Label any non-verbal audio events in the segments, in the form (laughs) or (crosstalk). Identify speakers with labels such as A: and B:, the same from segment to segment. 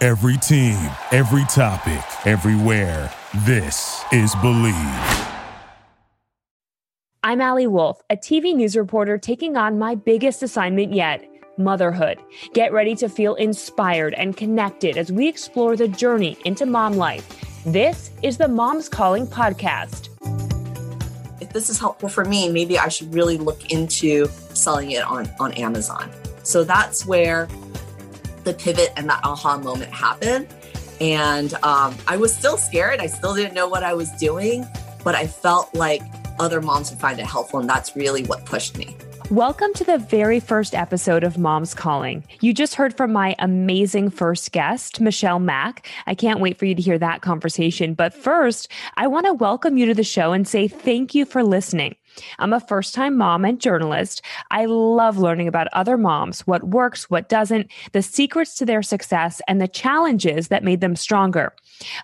A: Every team, every topic, everywhere. This is Believe.
B: I'm Allie Wolf, a TV news reporter taking on my biggest assignment yet motherhood. Get ready to feel inspired and connected as we explore the journey into mom life. This is the Moms Calling podcast.
C: If this is helpful for me, maybe I should really look into selling it on, on Amazon. So that's where the pivot and that aha moment happened. And um, I was still scared. I still didn't know what I was doing, but I felt like other moms would find it helpful. And that's really what pushed me.
B: Welcome to the very first episode of Mom's Calling. You just heard from my amazing first guest, Michelle Mack. I can't wait for you to hear that conversation. But first, I want to welcome you to the show and say thank you for listening. I'm a first time mom and journalist. I love learning about other moms, what works, what doesn't, the secrets to their success, and the challenges that made them stronger.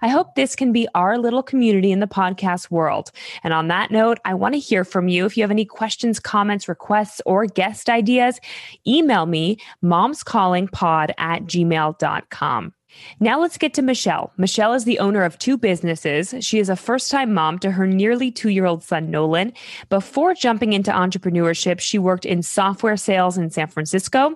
B: I hope this can be our little community in the podcast world. And on that note, I want to hear from you. If you have any questions, comments, requests, or guest ideas, email me momscallingpod at gmail.com. Now let's get to Michelle. Michelle is the owner of two businesses. She is a first time mom to her nearly two year old son, Nolan. Before jumping into entrepreneurship, she worked in software sales in San Francisco.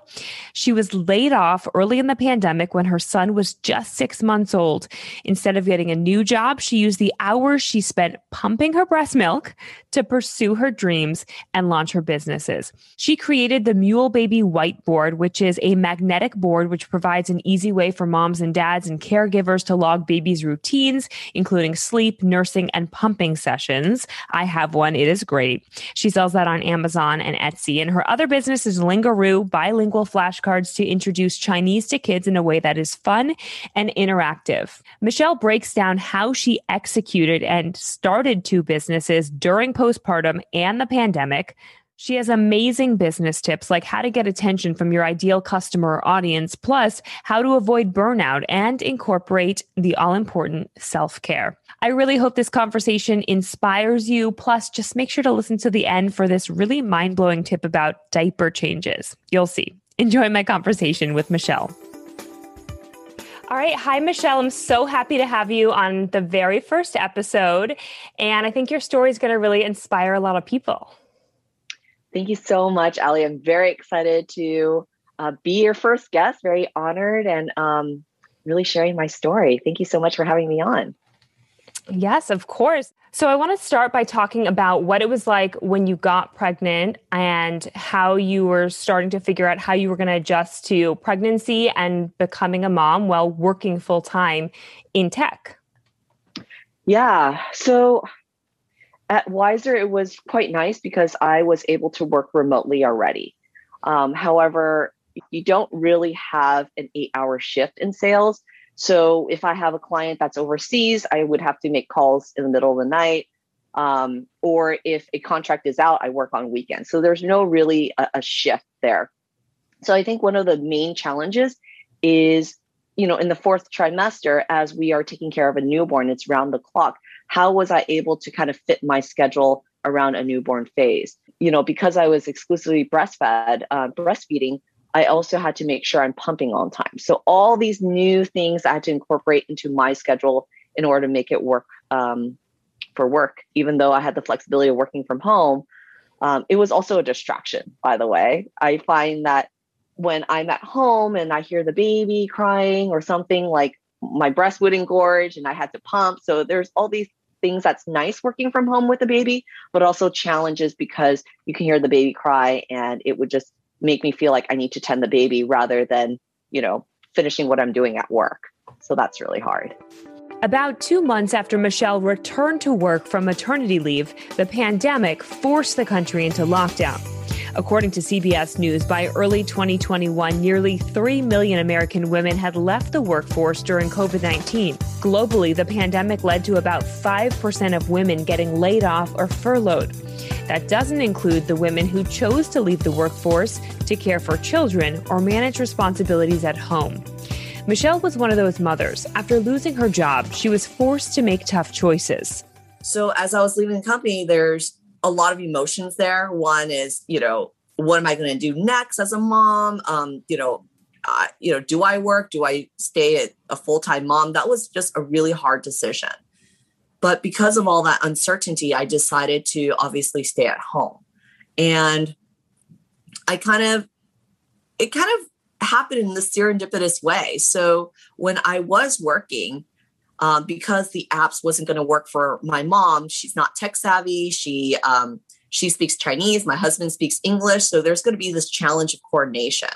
B: She was laid off early in the pandemic when her son was just six months old. Instead of getting a new job, she used the hours she spent pumping her breast milk to pursue her dreams and launch her businesses. She created the Mewl Baby Whiteboard, which is a magnetic board which provides an easy way for moms and and dads and caregivers to log babies' routines, including sleep, nursing, and pumping sessions. I have one. It is great. She sells that on Amazon and Etsy. And her other business is Lingaroo, bilingual flashcards to introduce Chinese to kids in a way that is fun and interactive. Michelle breaks down how she executed and started two businesses during postpartum and the pandemic, she has amazing business tips like how to get attention from your ideal customer or audience, plus how to avoid burnout and incorporate the all important self care. I really hope this conversation inspires you. Plus, just make sure to listen to the end for this really mind blowing tip about diaper changes. You'll see. Enjoy my conversation with Michelle. All right. Hi, Michelle. I'm so happy to have you on the very first episode. And I think your story is going to really inspire a lot of people.
C: Thank you so much, Ali. I'm very excited to uh, be your first guest. Very honored and um, really sharing my story. Thank you so much for having me on.
B: Yes, of course. So I want to start by talking about what it was like when you got pregnant and how you were starting to figure out how you were going to adjust to pregnancy and becoming a mom while working full time in tech.
C: Yeah. So at Wiser, it was quite nice because I was able to work remotely already. Um, however, you don't really have an eight hour shift in sales. So if I have a client that's overseas, I would have to make calls in the middle of the night. Um, or if a contract is out, I work on weekends. So there's no really a, a shift there. So I think one of the main challenges is, you know, in the fourth trimester, as we are taking care of a newborn, it's round the clock how was I able to kind of fit my schedule around a newborn phase? You know, because I was exclusively breastfed, uh, breastfeeding, I also had to make sure I'm pumping on time. So all these new things I had to incorporate into my schedule in order to make it work um, for work, even though I had the flexibility of working from home. Um, it was also a distraction, by the way. I find that when I'm at home and I hear the baby crying or something, like
D: my breast would engorge and I had to pump. So there's all these things that's nice working from home with a baby, but also challenges because you can hear the baby cry and it would just make me feel like I need to tend the baby rather than, you know, finishing what I'm doing at work. So that's really hard.
B: About two months after Michelle returned to work from maternity leave, the pandemic forced the country into lockdown. According to CBS News, by early 2021, nearly 3 million American women had left the workforce during COVID 19. Globally, the pandemic led to about 5% of women getting laid off or furloughed. That doesn't include the women who chose to leave the workforce to care for children or manage responsibilities at home. Michelle was one of those mothers. After losing her job, she was forced to make tough choices.
C: So, as I was leaving the company, there's a lot of emotions there. One is, you know, what am I going to do next as a mom? Um, you know, uh, you know, do I work? Do I stay a full time mom? That was just a really hard decision. But because of all that uncertainty, I decided to obviously stay at home. And I kind of, it kind of happened in this serendipitous way. So when I was working, um, because the apps wasn't going to work for my mom. She's not tech savvy. She um, she speaks Chinese. My husband speaks English. So there's going to be this challenge of coordination.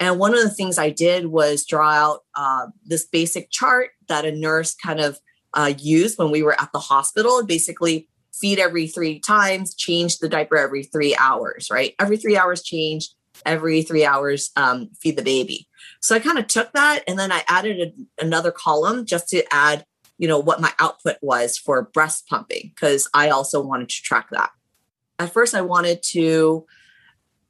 C: And one of the things I did was draw out uh, this basic chart that a nurse kind of uh, used when we were at the hospital. And basically, feed every three times, change the diaper every three hours. Right, every three hours, change. Every three hours, um, feed the baby. So I kind of took that and then I added a, another column just to add, you know, what my output was for breast pumping because I also wanted to track that. At first, I wanted to,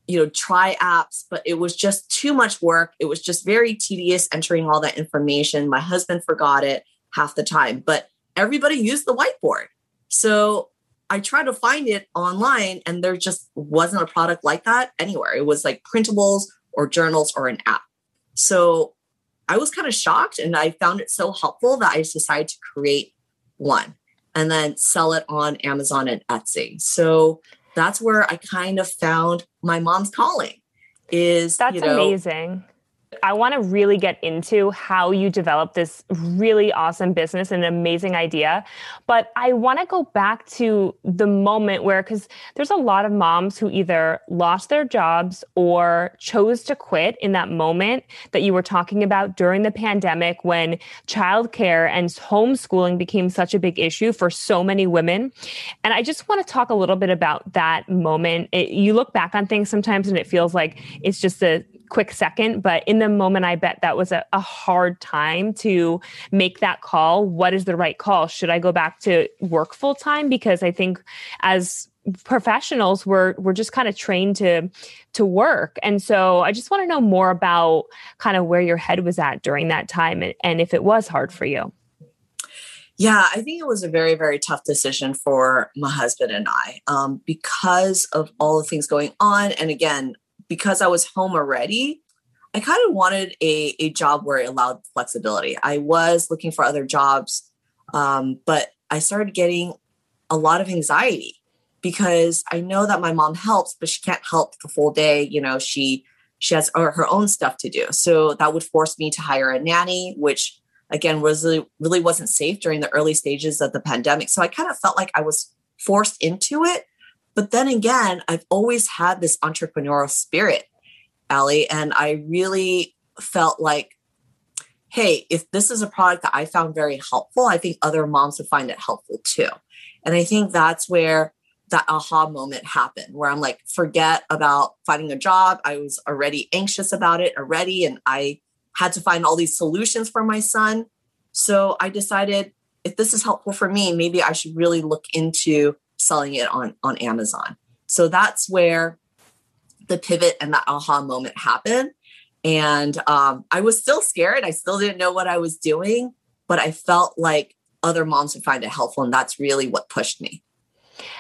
C: you know, try apps, but it was just too much work. It was just very tedious entering all that information. My husband forgot it half the time, but everybody used the whiteboard. So I tried to find it online and there just wasn't a product like that anywhere. It was like printables or journals or an app. So I was kind of shocked and I found it so helpful that I decided to create one and then sell it on Amazon and Etsy. So that's where I kind of found my mom's calling is
B: that's
C: you know,
B: amazing. I want to really get into how you developed this really awesome business and an amazing idea. But I want to go back to the moment where, because there's a lot of moms who either lost their jobs or chose to quit in that moment that you were talking about during the pandemic when childcare and homeschooling became such a big issue for so many women. And I just want to talk a little bit about that moment. It, you look back on things sometimes and it feels like it's just a quick second, but in the moment, I bet that was a, a hard time to make that call. What is the right call? Should I go back to work full time? Because I think as professionals we're we're just kind of trained to to work and so i just want to know more about kind of where your head was at during that time and, and if it was hard for you
C: yeah, I think it was a very, very tough decision for my husband and I um, because of all the things going on. And again, because I was home already, I kind of wanted a, a job where it allowed flexibility. I was looking for other jobs, um, but I started getting a lot of anxiety because I know that my mom helps, but she can't help the full day. You know, she she has her own stuff to do. So that would force me to hire a nanny, which again was really, really wasn't safe during the early stages of the pandemic. So I kind of felt like I was forced into it. But then again, I've always had this entrepreneurial spirit, Ali, and I really felt like, hey, if this is a product that I found very helpful, I think other moms would find it helpful too. And I think that's where that aha moment happened, where I'm like, forget about finding a job. I was already anxious about it already, and I had to find all these solutions for my son. So I decided if this is helpful for me, maybe I should really look into selling it on on Amazon. So that's where the pivot and the aha moment happened. And um, I was still scared. I still didn't know what I was doing, but I felt like other moms would find it helpful. And that's really what pushed me.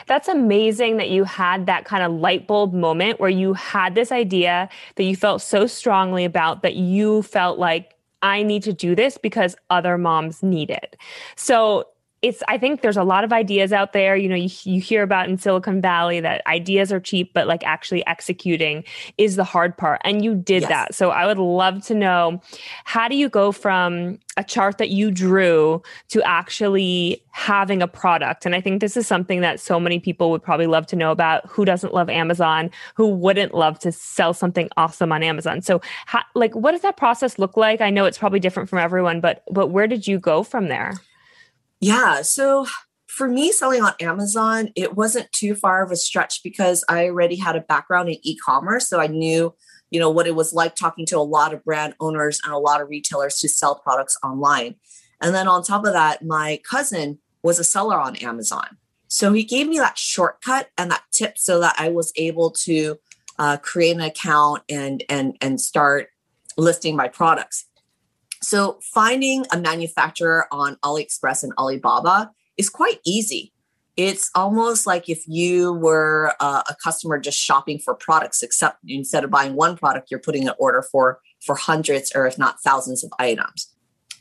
B: That's amazing that you had that kind of light bulb moment where you had this idea that you felt so strongly about that you felt like I need to do this because other moms need it. So it's i think there's a lot of ideas out there. You know you, you hear about in silicon valley that ideas are cheap but like actually executing is the hard part and you did yes. that. So i would love to know how do you go from a chart that you drew to actually having a product? And i think this is something that so many people would probably love to know about. Who doesn't love amazon? Who wouldn't love to sell something awesome on amazon? So how, like what does that process look like? I know it's probably different from everyone but but where did you go from there
C: yeah. So for me, selling on Amazon, it wasn't too far of a stretch because I already had a background in e commerce. So I knew, you know, what it was like talking to a lot of brand owners and a lot of retailers to sell products online. And then on top of that, my cousin was a seller on Amazon. So he gave me that shortcut and that tip so that I was able to uh, create an account and and and start listing my products. So finding a manufacturer on AliExpress and Alibaba is quite easy. It's almost like if you were uh, a customer just shopping for products, except instead of buying one product, you're putting an order for for hundreds or if not thousands of items.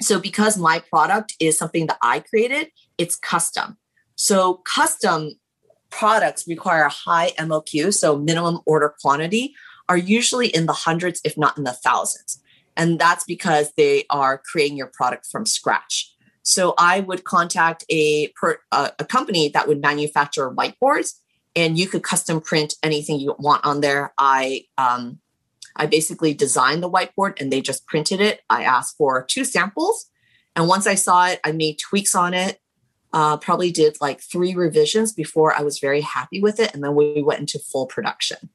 C: So because my product is something that I created, it's custom. So custom products require a high MOQ, so minimum order quantity, are usually in the hundreds, if not in the thousands. And that's because they are creating your product from scratch. So I would contact a, per, a company that would manufacture whiteboards and you could custom print anything you want on there. I, um, I basically designed the whiteboard and they just printed it. I asked for two samples. And once I saw it, I made tweaks on it. Uh, probably did like three revisions before I was very happy with it. And then we went into full production.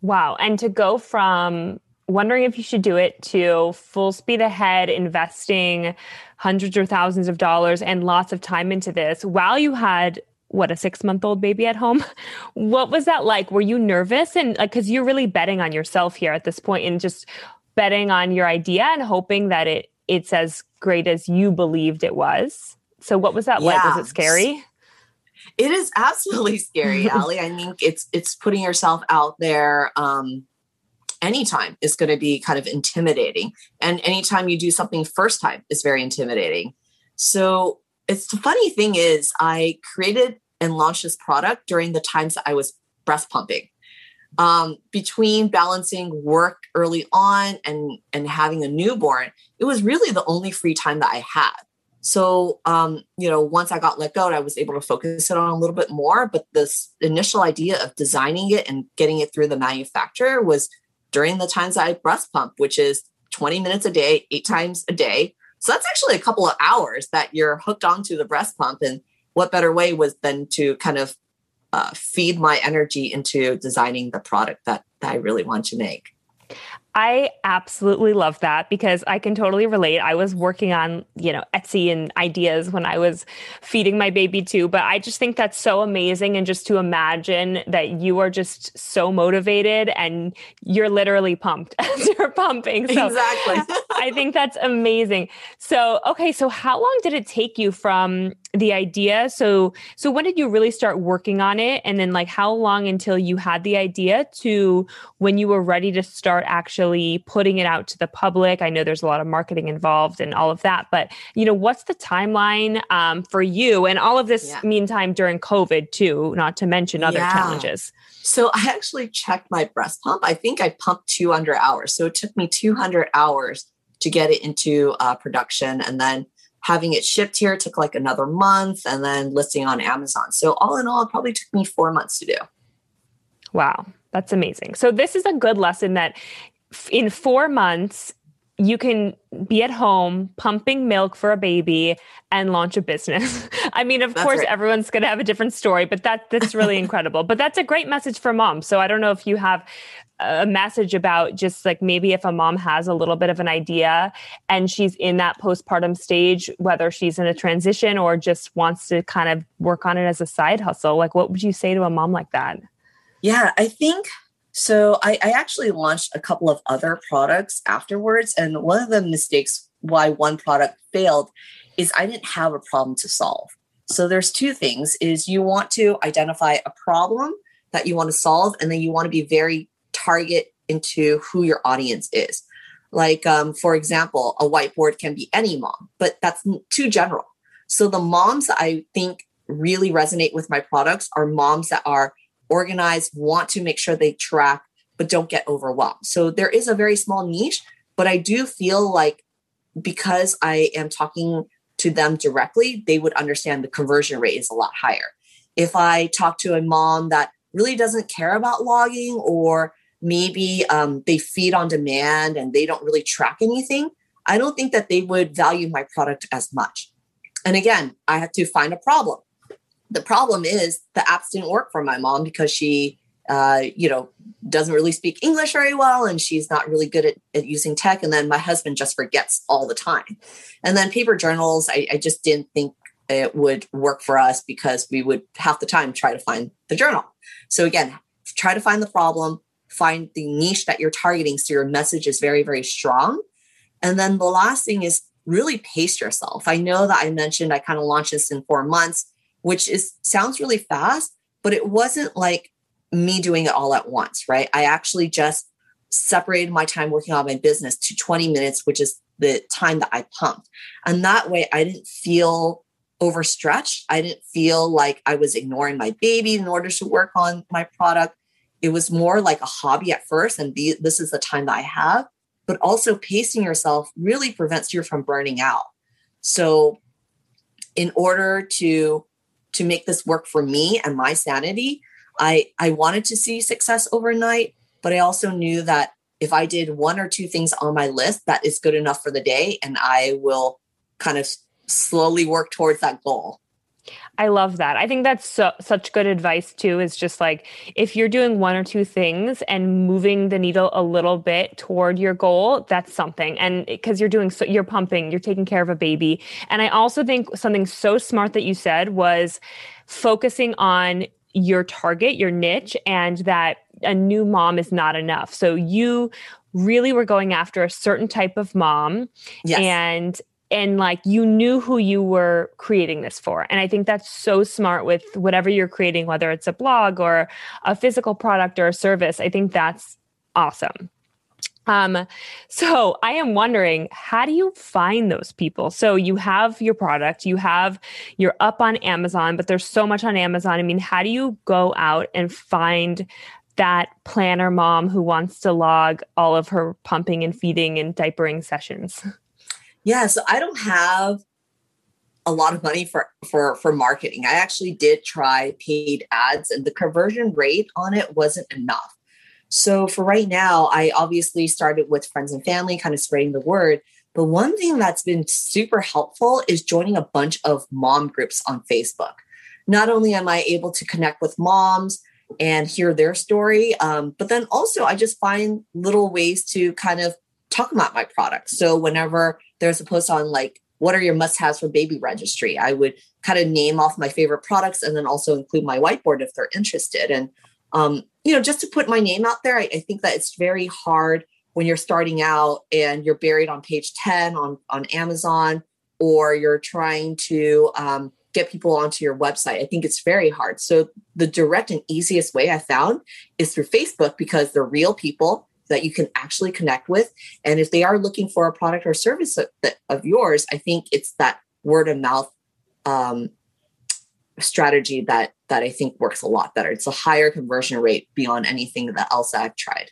B: Wow. And to go from wondering if you should do it to full speed ahead, investing hundreds or thousands of dollars and lots of time into this. While you had what a six month old baby at home (laughs) what was that like? Were you nervous? And like because you're really betting on yourself here at this point and just betting on your idea and hoping that it it's as great as you believed it was. So what was that yeah. like? Was it scary?
C: It is absolutely scary (laughs) ali i think it's it's putting yourself out there um anytime is going to be kind of intimidating. And anytime you do something first time is very intimidating. So it's the funny thing is I created and launched this product during the times that I was breast pumping. Um, between balancing work early on and and having a newborn, it was really the only free time that I had. So, um, you know, once I got let go, I was able to focus it on a little bit more. But this initial idea of designing it and getting it through the manufacturer was during the times I breast pump, which is 20 minutes a day, eight times a day. So that's actually a couple of hours that you're hooked onto the breast pump. And what better way was than to kind of uh, feed my energy into designing the product that, that I really want to make.
B: I absolutely love that because I can totally relate. I was working on, you know, Etsy and ideas when I was feeding my baby too, but I just think that's so amazing and just to imagine that you are just so motivated and you're literally pumped (laughs) as you're pumping.
C: So exactly. (laughs)
B: I think that's amazing. So, okay, so how long did it take you from the idea? So, so when did you really start working on it and then like how long until you had the idea to when you were ready to start actually actually putting it out to the public? I know there's a lot of marketing involved and all of that, but you know, what's the timeline um, for you and all of this yeah. meantime during COVID too, not to mention other yeah. challenges?
C: So I actually checked my breast pump. I think I pumped 200 hours. So it took me 200 hours to get it into uh, production and then having it shipped here took like another month and then listing on Amazon. So all in all, it probably took me four months to do.
B: Wow, that's amazing. So this is a good lesson that in four months, you can be at home pumping milk for a baby and launch a business. (laughs) I mean, of that's course, right. everyone's going to have a different story, but that that's really (laughs) incredible. But that's a great message for moms. So I don't know if you have a message about just like maybe if a mom has a little bit of an idea and she's in that postpartum stage, whether she's in a transition or just wants to kind of work on it as a side hustle, like what would you say to a mom like that?
C: Yeah, I think so I, I, actually launched a couple of other products afterwards. And one of the mistakes why one product failed is I didn't have a problem to solve. So there's two things is you want to identify a problem that you want to solve, and then you want to be very target into who your audience is. Like, um, for example, a whiteboard can be any mom, but that's too general. So the moms I think really resonate with my products are moms that are organized, want to make sure they track, but don't get overwhelmed. So there is a very small niche, but I do feel like because I am talking to them directly, they would understand the conversion rate is a lot higher. If I talk to a mom that really doesn't care about logging or maybe um, they feed on demand and they don't really track anything, I don't think that they would value my product as much. And again, I have to find a problem. The problem is the apps didn't work for my mom because she, uh, you know, doesn't really speak English very well and she's not really good at, at, using tech. And then my husband just forgets all the time. And then paper journals, I, I just didn't think it would work for us because we would half the time try to find the journal. So again, try to find the problem, find the niche that you're targeting so your message is very, very strong. And then the last thing is really pace yourself. I know that I mentioned I kind of launched this in four months, which is sounds really fast, but it wasn't like me doing it all at once, right? I actually just separated my time working on my business to 20 minutes, which is the time that I pumped. And that way I didn't feel overstretched. I didn't feel like I was ignoring my baby in order to work on my product. It was more like a hobby at first, and this is the time that I have. But also, pacing yourself really prevents you from burning out. So, in order to to make this work for me and my sanity, I I wanted to see success overnight, but I also knew that if I did one or two things on my list, that is good enough for the day, and I will kind of slowly work towards that goal.
B: I love that. I think that's so, such good advice too. Is just like if you're doing one or two things and moving the needle a little bit toward your goal, that's something. And because you're doing so, you're pumping, you're taking care of a baby. And I also think something so smart that you said was focusing on your target, your niche, and that a new mom is not enough. So you really were going after a certain type of mom yes. and and like you knew who you were creating this for and i think that's so smart with whatever you're creating whether it's a blog or a physical product or a service i think that's awesome um, so I am wondering, how do you find those people? So you have your product, you have you're up on Amazon, but there's so much on Amazon. I mean, how do you go out and find that planner mom who wants to log all of her pumping and feeding and diapering sessions? (laughs)
C: Yeah, so I don't have a lot of money for for for marketing. I actually did try paid ads and the conversion rate on it wasn't enough. So for right now, I obviously started with friends and family kind of spreading the word, but one thing that's been super helpful is joining a bunch of mom groups on Facebook. Not only am I able to connect with moms and hear their story, um, but then also I just find little ways to kind of talk about my product. So whenever there's a post on like what are your must-haves for baby registry? I would kind of name off my favorite products and then also include my whiteboard if they're interested. And um, you know just to put my name out there I, I, think that it's very hard when you're starting out and you're buried on page 10 on on amazon or you're trying to um, get people onto your website. I think it's very hard. So the direct and easiest way i found is through facebook because they're real people that you can actually connect with. And if they are looking for a product or service of, of yours, I think it's that word of mouth um, strategy that that I think works a lot better. It's a higher conversion rate beyond anything that else I've tried.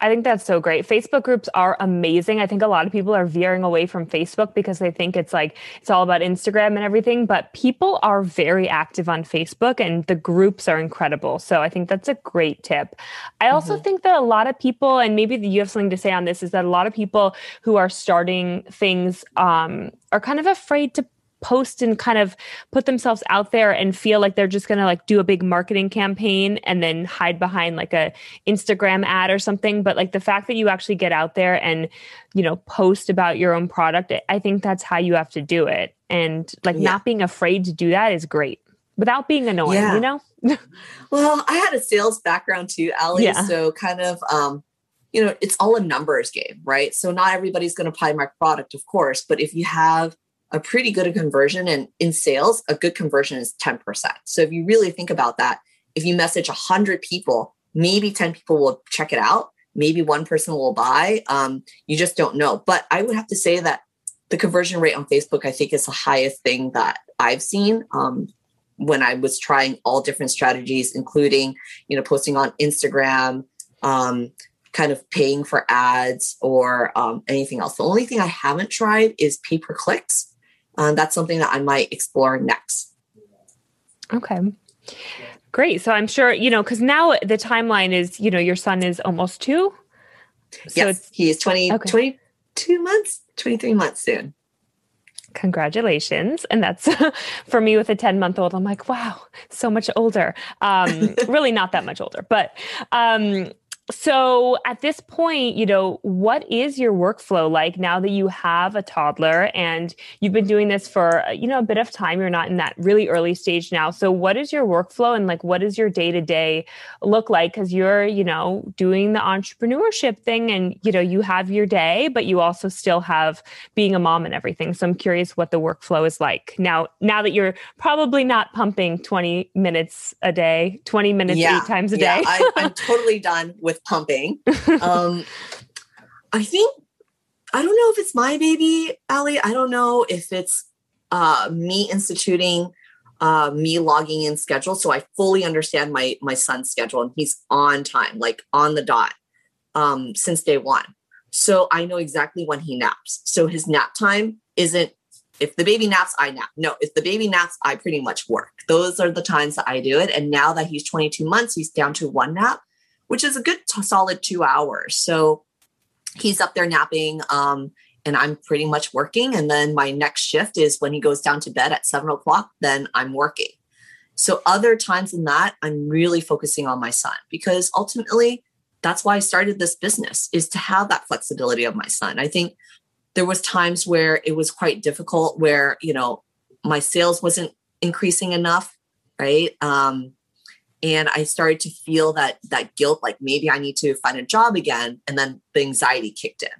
B: I think that's so great. Facebook groups are amazing. I think a lot of people are veering away from Facebook because they think it's like it's all about Instagram and everything, but people are very active on Facebook and the groups are incredible. So I think that's a great tip. I also mm-hmm. think that a lot of people, and maybe you have something to say on this, is that a lot of people who are starting things um, are kind of afraid to post and kind of put themselves out there and feel like they're just going to like do a big marketing campaign and then hide behind like a Instagram ad or something but like the fact that you actually get out there and you know post about your own product I think that's how you have to do it and like yeah. not being afraid to do that is great without being annoying yeah. you know (laughs)
C: well I had a sales background too Allie yeah. so kind of um you know it's all a numbers game right so not everybody's going to buy my product of course but if you have a pretty good conversion. And in sales, a good conversion is 10%. So if you really think about that, if you message 100 people, maybe 10 people will check it out. Maybe one person will buy. Um, you just don't know. But I would have to say that the conversion rate on Facebook, I think, is the highest thing that I've seen. Um, when I was trying all different strategies, including, you know, posting on Instagram, um, kind of paying for ads or um, anything else. The only thing I haven't tried is pay per clicks. Um, that's something that I might explore next.
B: Okay. Great. So I'm sure, you know, because now the timeline is, you know, your son is almost two.
C: So yes, he is 20, okay. 22 months, 23 months soon
B: congratulations and that's (laughs) for me with a 10 month old i'm like wow so much older um (laughs) really not that much older but um so at this point, you know, what is your workflow like now that you have a toddler and you've been doing this for, uh, you know, a bit of time? You're not in that really early stage now. So what is your workflow and like what does your day to day look like? Because you're, you know, doing the entrepreneurship thing and, you know, you have your day, but you also still have being a mom and everything. So I'm curious what the workflow is like now, now that you're probably not pumping 20 minutes a day, 20 minutes yeah, eight times a yeah, day.
C: I, I'm (laughs) totally done with with pumping. (laughs) um, I think I don't know if it's my baby, Ali. I don't know if it's uh, me instituting uh, me logging in schedule, so I fully understand my my son's schedule, and he's on time, like on the dot, um, since day one. So I know exactly when he naps. So his nap time isn't if the baby naps, I nap. No, if the baby naps, I pretty much work. Those are the times that I do it. And now that he's 22 months, he's down to one nap which is a good t- solid two hours. So he's up there napping. Um, and I'm pretty much working. And then my next shift is when he goes down to bed at seven o'clock, then I'm working. So other times than that, I'm really focusing on my son because ultimately that's why I started this business is to have that flexibility of my son. I think there was times where it was quite difficult where, you know, my sales wasn't increasing enough, right? Um, and i started to feel that that guilt like maybe i need to find a job again and then the anxiety kicked in.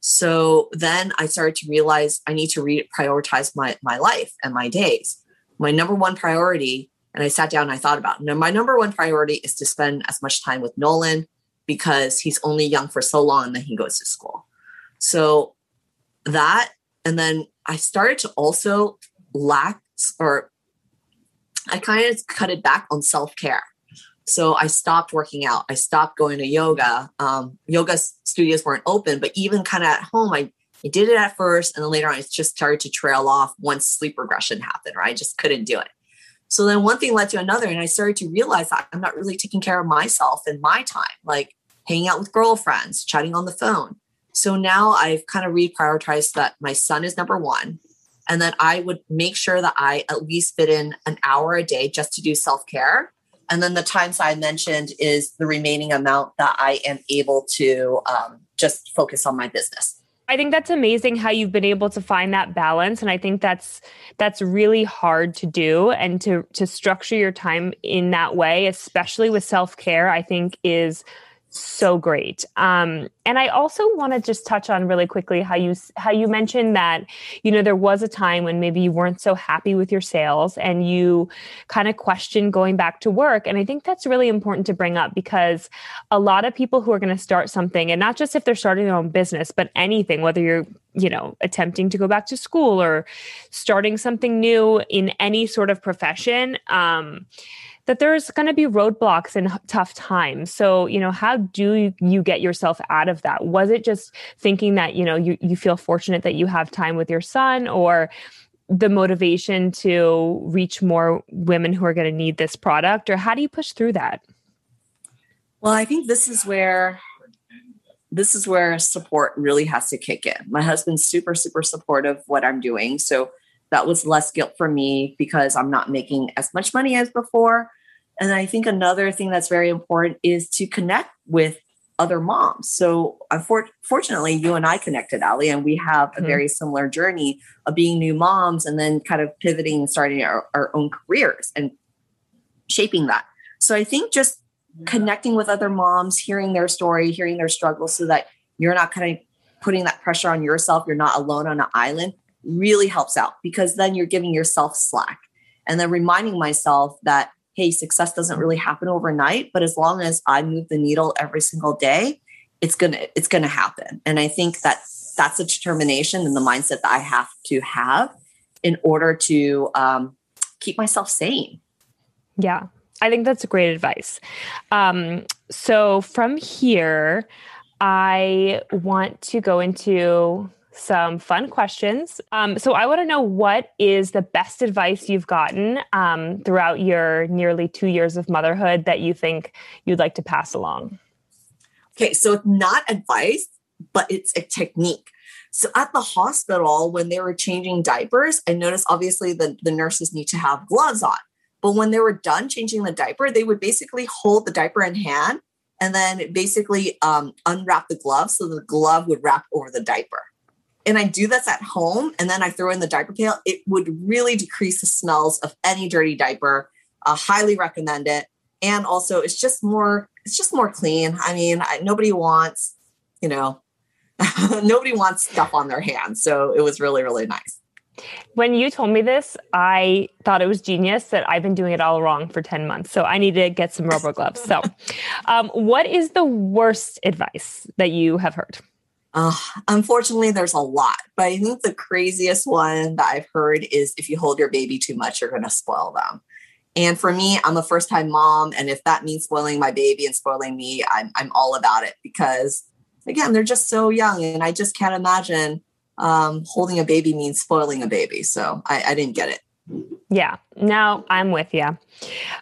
C: So then i started to realize i need to prioritize my my life and my days. My number one priority and i sat down and i thought about now my number one priority is to spend as much time with nolan because he's only young for so long and then he goes to school. So that and then i started to also lack or I kind of cut it back on self care. So I stopped working out. I stopped going to yoga. Um, yoga studios weren't open, but even kind of at home, I, I did it at first. And then later on, it just started to trail off once sleep regression happened, right? I just couldn't do it. So then one thing led to another. And I started to realize that I'm not really taking care of myself and my time, like hanging out with girlfriends, chatting on the phone. So now I've kind of reprioritized that my son is number one. And then I would make sure that I at least fit in an hour a day just to do self care. And then the times I mentioned is the remaining amount that I am able to um, just focus on my business.
B: I think that's amazing how you've been able to find that balance and I think that's that's really hard to do and to to structure your time in that way especially with self-care I think is so great. Um, and I also want to just touch on really quickly how you how you mentioned that you know there was a time when maybe you weren't so happy with your sales and you kind of questioned going back to work. And I think that's really important to bring up because a lot of people who are going to start something, and not just if they're starting their own business, but anything, whether you're you know attempting to go back to school or starting something new in any sort of profession. Um, that there's going to be roadblocks and tough times. So, you know, how do you get yourself out of that? Was it just thinking that, you know, you, you feel fortunate that you have time with your son or the motivation to reach more women who are going to need this product? Or how do you push through that?
C: Well, I think this is where this is where support really has to kick in. My husband's super, super supportive of what I'm doing. So that was less guilt for me because I'm not making as much money as before. And I think another thing that's very important is to connect with other moms. So unfortunately, you and I connected, Ali, and we have a mm-hmm. very similar journey of being new moms and then kind of pivoting and starting our, our own careers and shaping that. So I think just connecting with other moms, hearing their story, hearing their struggles so that you're not kind of putting that pressure on yourself, you're not alone on an island really helps out because then you're giving yourself slack. And then reminding myself that hey, success doesn't really happen overnight, but as long as I move the needle every single day, it's gonna it's gonna happen. And I think that that's a determination and the mindset that I have to have in order to um, keep myself sane.
B: Yeah, I think that's great advice. Um, so from here, I want to go into some fun questions. Um, so I want to know what is the best advice you've gotten um, throughout your nearly two years of motherhood that you think you'd like to pass along.
C: Okay, so it's not advice, but it's a technique. So at the hospital, when they were changing diapers, I noticed obviously the, the nurses need to have gloves on. But when they were done changing the diaper, they would basically hold the diaper in hand and then basically um, unwrap the glove so the glove would wrap over the diaper. And I do this at home and then I throw in the diaper pail. It would really decrease the smells of any dirty diaper. Uh, highly recommend it. And also, it's just more it's just more clean. I mean, I, nobody wants, you know, (laughs) nobody wants stuff on their hands. So it was really really nice.
B: When you told me this, I thought it was genius that I've been doing it all wrong for 10 months. So I need to get some rubber gloves. So, (laughs) um, what is the worst advice that you have heard?
C: Uh, unfortunately, there's a lot, but I think the craziest one that I've heard is if you hold your baby too much, you're going to spoil them. And for me, I'm a first time mom. And if that means spoiling my baby and spoiling me, I'm, I'm all about it because, again, they're just so young. And I just can't imagine um, holding a baby means spoiling a baby. So I, I didn't get it.
B: Yeah. Now I'm with you.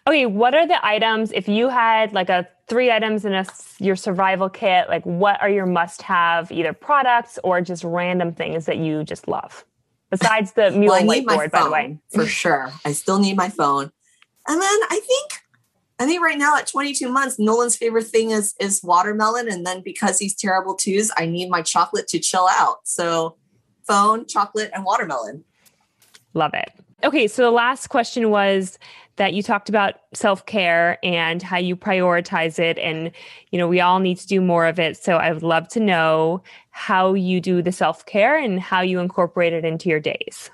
B: Okay. What are the items, if you had like a three items in a, your survival kit, like what are your must have either products or just random things that you just love? Besides the Mewl well, whiteboard, by the way.
C: For sure. I still need my phone. And then I think I think right now at 22 months, Nolan's favorite thing is is watermelon. And then because he's terrible twos, I need my chocolate to chill out. So phone, chocolate, and watermelon.
B: Love it. Okay, so the last question was that you talked about self-care and how you prioritize it and you know, we all need to do more of it. So I would love to know how you do the self-care and how you incorporate it into your days.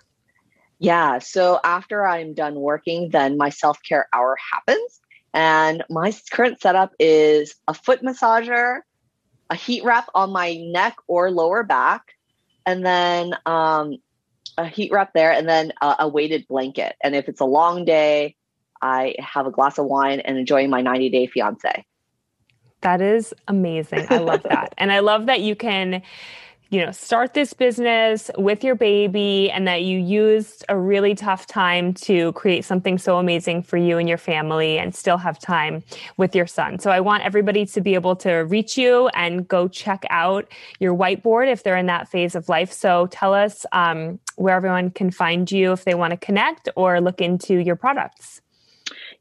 D: Yeah, so after I'm done working, then my self-care hour happens and my current setup is a foot massager, a heat wrap on my neck or lower back, and then um, a heat wrap there, and then a, a weighted blanket. And if it's a long day, I have a glass of wine and enjoying my 90 day fiance.
B: That is amazing. I love that. (laughs) and I love that you can you know, start this business with your baby and that you used a really tough time to create something so amazing for you and your family and still have time with your son. So I want everybody to be able to reach you and go check out your whiteboard if they're in that phase of life. So tell us um, where everyone can find you if they want to connect or look into your products.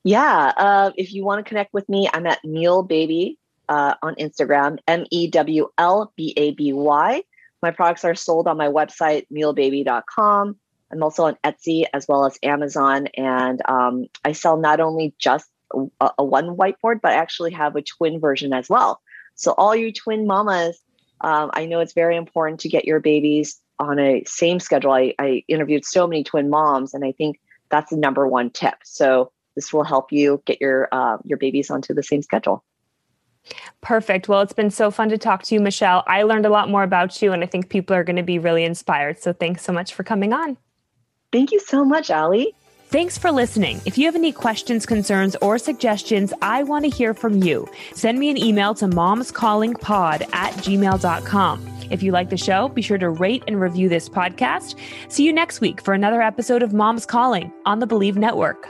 D: Yeah, uh, if you want to connect with me, I'm at Mewl Baby uh, on Instagram, M E W L B A B Y. My products are sold on my website, mewlbaby.com. I'm also on Etsy as well as Amazon. And um, I sell not only just a, a, one whiteboard, but I actually have a twin version as well. So, all you twin mamas, um, I know it's very important to get your babies on a same schedule. I, I interviewed so many twin moms, and I think that's the number one tip. So, this will help you get your uh, your babies onto the same schedule.
B: Perfect. Well, it's been so fun to talk to you, Michelle. I learned a lot more about you, and I think people are going to be really inspired. So thanks so much for coming on.
D: Thank you so much, Ali.
B: Thanks for listening. If you have any questions, concerns, or suggestions, I want to hear from you. Send me an email to momscallingpod at gmail.com. If you like the show, be sure to rate and review this podcast. See you next week for another episode of Moms Calling on the Believe Network.